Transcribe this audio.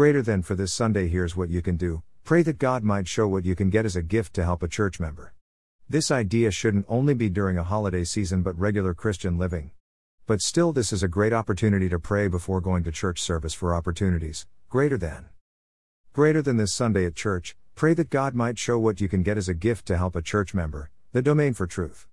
Greater than for this Sunday, here's what you can do pray that God might show what you can get as a gift to help a church member. This idea shouldn't only be during a holiday season but regular Christian living. But still, this is a great opportunity to pray before going to church service for opportunities, greater than. Greater than this Sunday at church, pray that God might show what you can get as a gift to help a church member, the domain for truth.